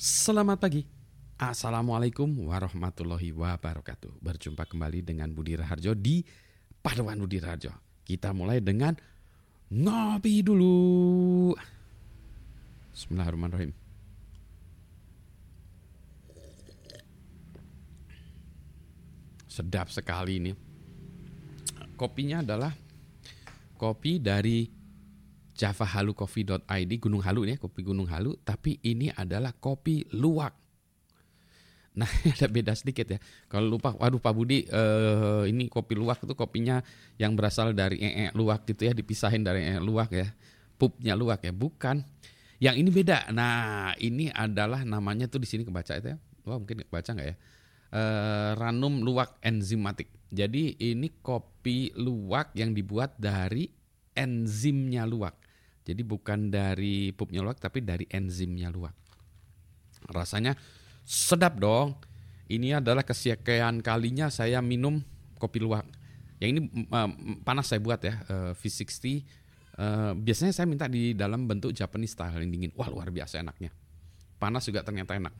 Selamat pagi. Assalamualaikum warahmatullahi wabarakatuh. Berjumpa kembali dengan Budi Raharjo di Paduan Budi Raharjo. Kita mulai dengan ngopi dulu. Bismillahirrahmanirrahim. Sedap sekali ini. Kopinya adalah kopi dari javahalucoffee.id Gunung Halu ya, kopi Gunung Halu, tapi ini adalah kopi luwak. Nah, ada beda sedikit ya. Kalau lupa, waduh Pak Budi, eh, ini kopi luwak itu kopinya yang berasal dari ee luwak gitu ya, dipisahin dari ee luwak ya. Pupnya luwak ya, bukan. Yang ini beda. Nah, ini adalah namanya tuh di sini kebaca itu ya. Wah, mungkin kebaca nggak ya? Eh, ranum luwak enzimatik. Jadi ini kopi luwak yang dibuat dari enzimnya luwak. Jadi bukan dari pupnya luwak tapi dari enzimnya luwak. Rasanya sedap dong. Ini adalah kesekian kalinya saya minum kopi luwak. Yang ini uh, panas saya buat ya, uh, V60. Uh, biasanya saya minta di dalam bentuk Japanese style yang dingin. Wah luar biasa enaknya. Panas juga ternyata enak.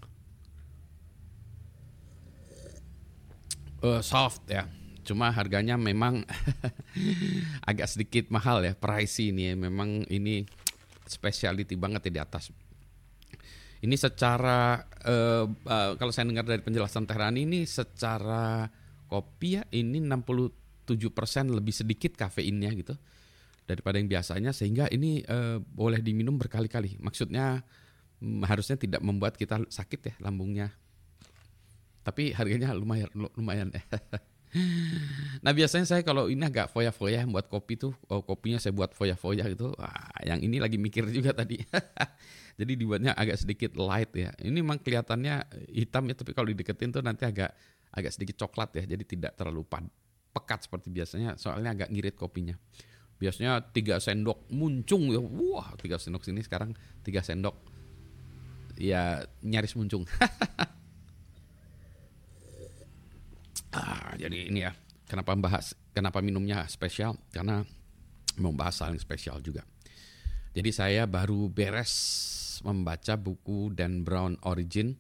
Uh, soft ya cuma harganya memang agak sedikit mahal ya pricey ini ya. memang ini speciality banget ya di atas. Ini secara uh, kalau saya dengar dari penjelasan Tehrani ini secara kopi ya ini 67% lebih sedikit kafeinnya gitu daripada yang biasanya. Sehingga ini uh, boleh diminum berkali-kali. Maksudnya um, harusnya tidak membuat kita sakit ya lambungnya. Tapi harganya lumayan lumayan Nah biasanya saya kalau ini agak foya-foya buat kopi tuh, oh, kopinya saya buat foya-foya gitu. Wah, yang ini lagi mikir juga tadi. Jadi dibuatnya agak sedikit light ya. Ini memang kelihatannya hitam ya, tapi kalau dideketin tuh nanti agak agak sedikit coklat ya. Jadi tidak terlalu pekat seperti biasanya. Soalnya agak ngirit kopinya. Biasanya tiga sendok muncung ya. Wah, tiga sendok sini sekarang tiga sendok. Ya nyaris muncung. Ah, jadi ini ya, kenapa bahas kenapa minumnya spesial? Karena membahas hal yang spesial juga. Jadi saya baru beres membaca buku Dan Brown Origin.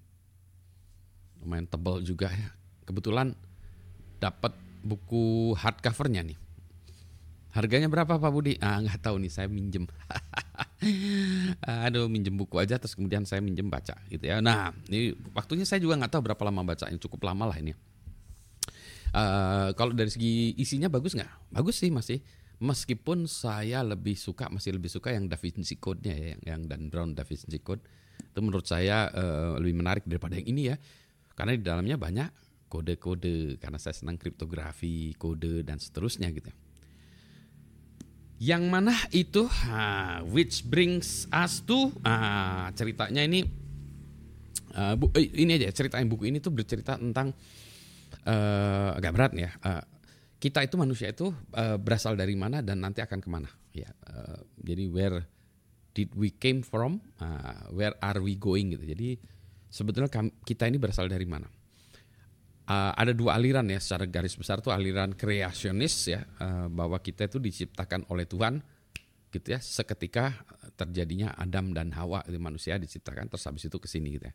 Lumayan tebal juga ya. Kebetulan dapat buku hardcovernya nih. Harganya berapa Pak Budi? Ah nggak tahu nih, saya minjem. Aduh, minjem buku aja terus kemudian saya minjem baca gitu ya. Nah, ini waktunya saya juga nggak tahu berapa lama bacanya, cukup lama lah ini. Uh, kalau dari segi isinya bagus nggak? Bagus sih masih. Meskipun saya lebih suka masih lebih suka yang Da Vinci Code-nya ya, yang, yang Dan Brown Da Vinci Code. Itu menurut saya uh, lebih menarik daripada yang ini ya. Karena di dalamnya banyak kode-kode karena saya senang kriptografi, kode dan seterusnya gitu. Yang mana itu uh, which brings us to uh, ceritanya ini uh, bu, eh, ini aja cerita buku ini tuh bercerita tentang agak berat ya. Uh, kita itu manusia itu uh, berasal dari mana dan nanti akan ke mana. Ya, uh, jadi where did we came from, uh, where are we going gitu. Jadi sebetulnya kita ini berasal dari mana? Uh, ada dua aliran ya secara garis besar tuh aliran kreasionis ya uh, bahwa kita itu diciptakan oleh Tuhan gitu ya seketika terjadinya Adam dan Hawa itu manusia diciptakan terus habis itu ke sini gitu ya.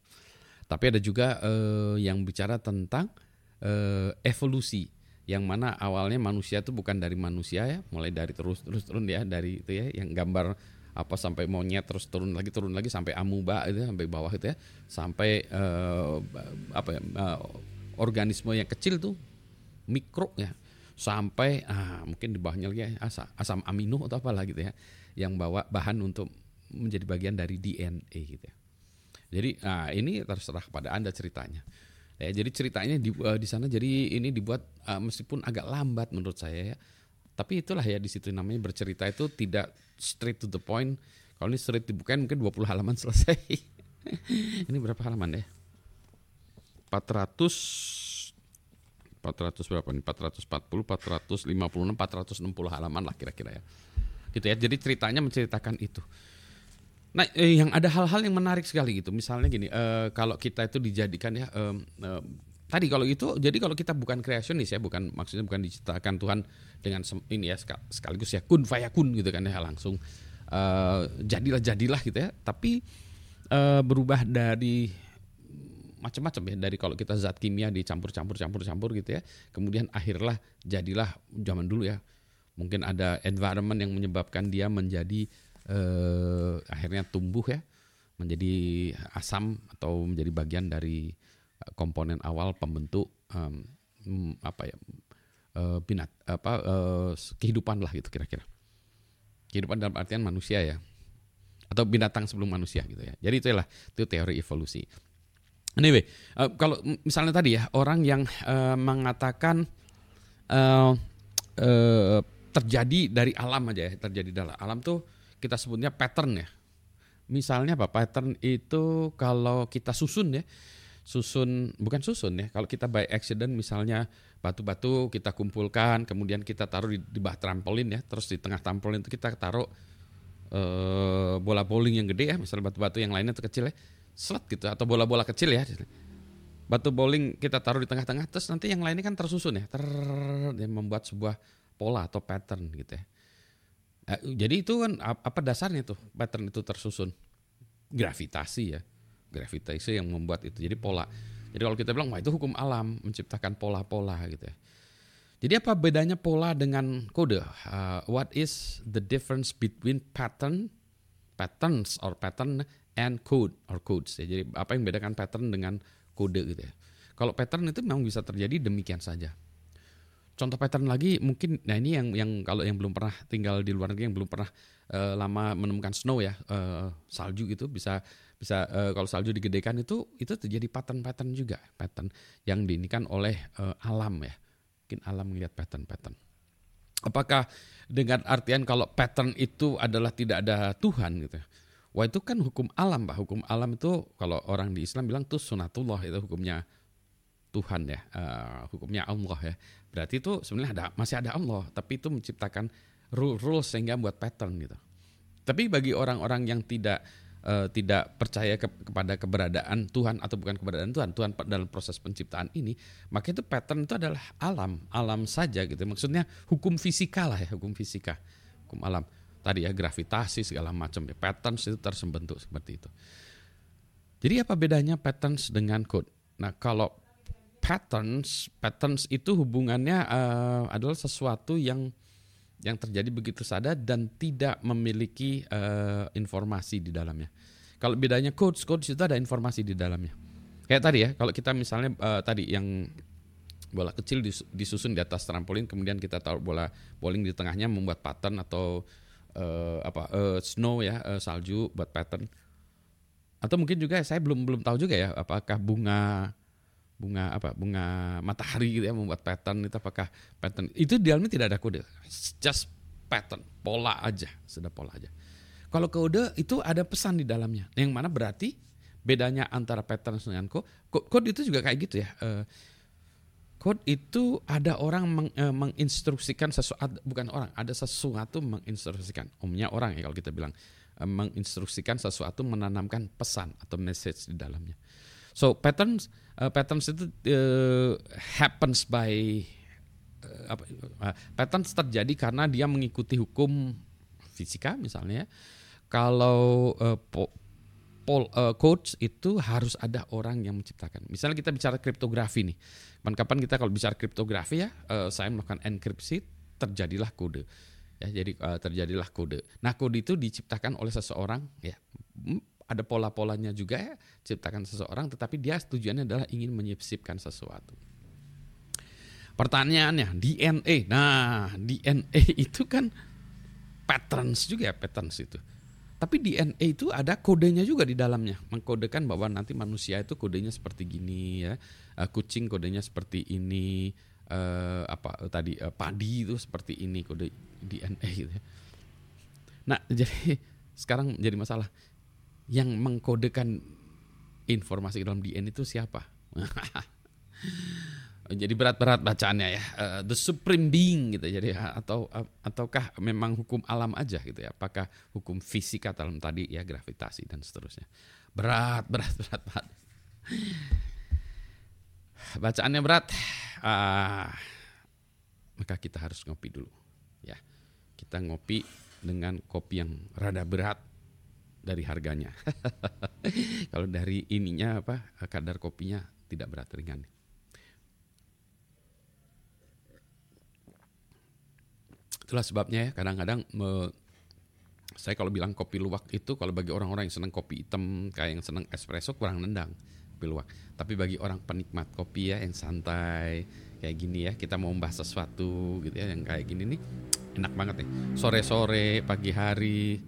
Tapi ada juga uh, yang bicara tentang uh, evolusi yang mana awalnya manusia itu bukan dari manusia ya mulai dari terus terus turun ya dari itu ya yang gambar apa sampai monyet terus turun lagi turun lagi sampai amuba itu ya, sampai bawah itu ya sampai uh, apa ya uh, organisme yang kecil tuh mikro ya sampai ah, mungkin di bawahnya lagi ya, asam, asam amino atau apa gitu ya yang bawa bahan untuk menjadi bagian dari DNA gitu ya. Jadi nah, ini terserah kepada anda ceritanya. Ya, jadi ceritanya di, uh, di sana jadi ini dibuat uh, meskipun agak lambat menurut saya ya. Tapi itulah ya di situ namanya bercerita itu tidak straight to the point. Kalau ini straight dibukain mungkin 20 halaman selesai. ini berapa halaman ya? 400 400 berapa nih? 440, 456, 460 halaman lah kira-kira ya. Gitu ya. Jadi ceritanya menceritakan itu. Nah, eh, yang ada hal-hal yang menarik sekali gitu. Misalnya gini, eh, kalau kita itu dijadikan ya eh, eh, tadi kalau itu jadi kalau kita bukan kreasionis ya, bukan maksudnya bukan diciptakan Tuhan dengan ini ya sekaligus ya kun fayakun gitu kan ya langsung eh, jadilah jadilah gitu ya. Tapi eh, berubah dari macam-macam ya dari kalau kita zat kimia dicampur-campur campur-campur gitu ya. Kemudian akhirlah jadilah zaman dulu ya. Mungkin ada environment yang menyebabkan dia menjadi eh, akhirnya tumbuh ya menjadi asam atau menjadi bagian dari eh, komponen awal pembentuk um, apa ya uh, binat apa uh, kehidupan lah gitu kira-kira. Kehidupan dalam artian manusia ya atau binatang sebelum manusia gitu ya. Jadi itulah itu teori evolusi. Anyway uh, kalau misalnya tadi ya orang yang uh, mengatakan uh, uh, terjadi dari alam aja ya terjadi dalam alam tuh kita sebutnya pattern ya Misalnya apa pattern itu kalau kita susun ya, susun bukan susun ya. Kalau kita by accident misalnya batu-batu kita kumpulkan, kemudian kita taruh di, di bawah trampolin ya, terus di tengah trampolin itu kita taruh uh, bola bowling yang gede ya, misalnya batu-batu yang lainnya itu kecil ya, slot gitu atau bola-bola kecil ya. Batu bowling kita taruh di tengah-tengah, terus nanti yang lainnya kan tersusun ya, ter membuat sebuah pola atau pattern gitu ya. Nah, jadi itu kan apa dasarnya tuh pattern itu tersusun? Gravitasi ya. Gravitasi yang membuat itu. Jadi pola. Jadi kalau kita bilang wah itu hukum alam menciptakan pola-pola gitu ya. Jadi apa bedanya pola dengan kode? Uh, what is the difference between pattern, patterns or pattern and code or codes? Ya, jadi apa yang membedakan pattern dengan kode gitu ya? Kalau pattern itu memang bisa terjadi demikian saja contoh pattern lagi mungkin nah ini yang yang kalau yang belum pernah tinggal di luar negeri yang belum pernah uh, lama menemukan snow ya uh, salju itu bisa bisa uh, kalau salju digedekan itu itu terjadi pattern-pattern juga pattern yang diinikan oleh uh, alam ya mungkin alam melihat pattern-pattern apakah dengan artian kalau pattern itu adalah tidak ada Tuhan gitu? Wah itu kan hukum alam pak hukum alam itu kalau orang di Islam bilang tuh sunatullah itu hukumnya Tuhan ya, uh, hukumnya Allah ya. Berarti itu sebenarnya ada masih ada Allah, tapi itu menciptakan rule rules sehingga buat pattern gitu. Tapi bagi orang-orang yang tidak uh, tidak percaya ke, kepada keberadaan Tuhan atau bukan keberadaan Tuhan, Tuhan dalam proses penciptaan ini, maka itu pattern itu adalah alam, alam saja gitu. Maksudnya hukum fisika lah ya, hukum fisika, hukum alam. Tadi ya gravitasi segala macam ya, patterns itu tersembentuk seperti itu. Jadi apa bedanya patterns dengan code? Nah, kalau patterns, patterns itu hubungannya uh, adalah sesuatu yang yang terjadi begitu saja dan tidak memiliki uh, informasi di dalamnya. Kalau bedanya codes, codes itu ada informasi di dalamnya. Kayak tadi ya, kalau kita misalnya uh, tadi yang bola kecil disusun di atas trampolin, kemudian kita taruh bola bowling di tengahnya membuat pattern atau uh, apa uh, snow ya uh, salju buat pattern. Atau mungkin juga saya belum belum tahu juga ya apakah bunga bunga apa bunga matahari gitu ya membuat pattern itu apakah pattern itu di dalamnya tidak ada kode just pattern pola aja sudah pola aja. Kalau kode itu ada pesan di dalamnya yang mana berarti bedanya antara pattern dengan code code itu juga kayak gitu ya uh, code itu ada orang meng, uh, menginstruksikan sesuatu bukan orang ada sesuatu menginstruksikan umumnya orang ya kalau kita bilang uh, menginstruksikan sesuatu menanamkan pesan atau message di dalamnya So patterns uh, patterns itu uh, happens by uh, apa uh, patterns terjadi karena dia mengikuti hukum fisika misalnya. Kalau uh, po, pol, uh, codes itu harus ada orang yang menciptakan. Misalnya kita bicara kriptografi nih. Kapan-kapan kita kalau bicara kriptografi ya, uh, saya melakukan enkripsi, terjadilah kode. Ya, jadi uh, terjadilah kode. Nah, kode itu diciptakan oleh seseorang ya ada pola-polanya juga ya ciptakan seseorang tetapi dia tujuannya adalah ingin menyipsipkan sesuatu. Pertanyaannya DNA. Nah, DNA itu kan patterns juga ya, patterns itu. Tapi DNA itu ada kodenya juga di dalamnya, mengkodekan bahwa nanti manusia itu kodenya seperti gini ya, uh, kucing kodenya seperti ini, uh, apa uh, tadi uh, padi itu seperti ini kode DNA gitu. Ya. Nah, jadi sekarang jadi masalah yang mengkodekan informasi dalam DNA itu siapa? jadi berat-berat bacaannya ya. Uh, the supreme being gitu jadi atau uh, ataukah memang hukum alam aja gitu ya. Apakah hukum fisika dalam tadi ya gravitasi dan seterusnya. Berat, berat, berat, berat. Bacaannya berat. Uh, maka kita harus ngopi dulu ya. Kita ngopi dengan kopi yang rada berat dari harganya. Kalau dari ininya apa kadar kopinya tidak berat ringan. Itulah sebabnya ya kadang-kadang saya kalau bilang kopi luwak itu kalau bagi orang-orang yang senang kopi hitam kayak yang senang espresso kurang nendang kopi luwak. Tapi bagi orang penikmat kopi ya yang santai kayak gini ya kita mau membahas sesuatu gitu ya yang kayak gini nih enak banget nih sore-sore pagi hari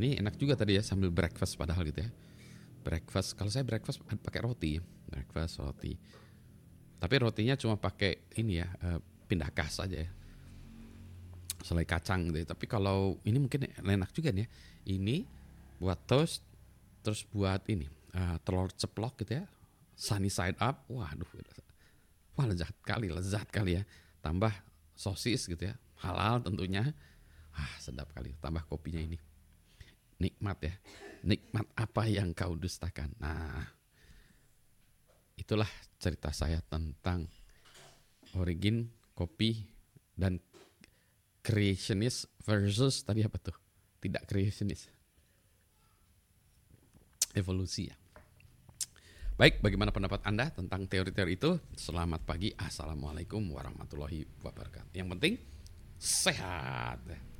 ini enak juga tadi ya sambil breakfast padahal gitu ya breakfast kalau saya breakfast pakai roti breakfast roti tapi rotinya cuma pakai ini ya uh, pindah kas aja ya selai kacang gitu. Ya. Tapi kalau ini mungkin enak juga nih ya. Ini buat toast, terus buat ini uh, telur ceplok gitu ya, sunny side up. Waduh, wah lezat kali, lezat kali ya. Tambah sosis gitu ya, halal tentunya. Ah sedap kali. Tambah kopinya ini, nikmat ya. Nikmat apa yang kau dustakan. Nah, itulah cerita saya tentang origin kopi dan creationist versus tadi apa tuh? Tidak creationist. Evolusi ya. Baik, bagaimana pendapat Anda tentang teori-teori itu? Selamat pagi. Assalamualaikum warahmatullahi wabarakatuh. Yang penting sehat.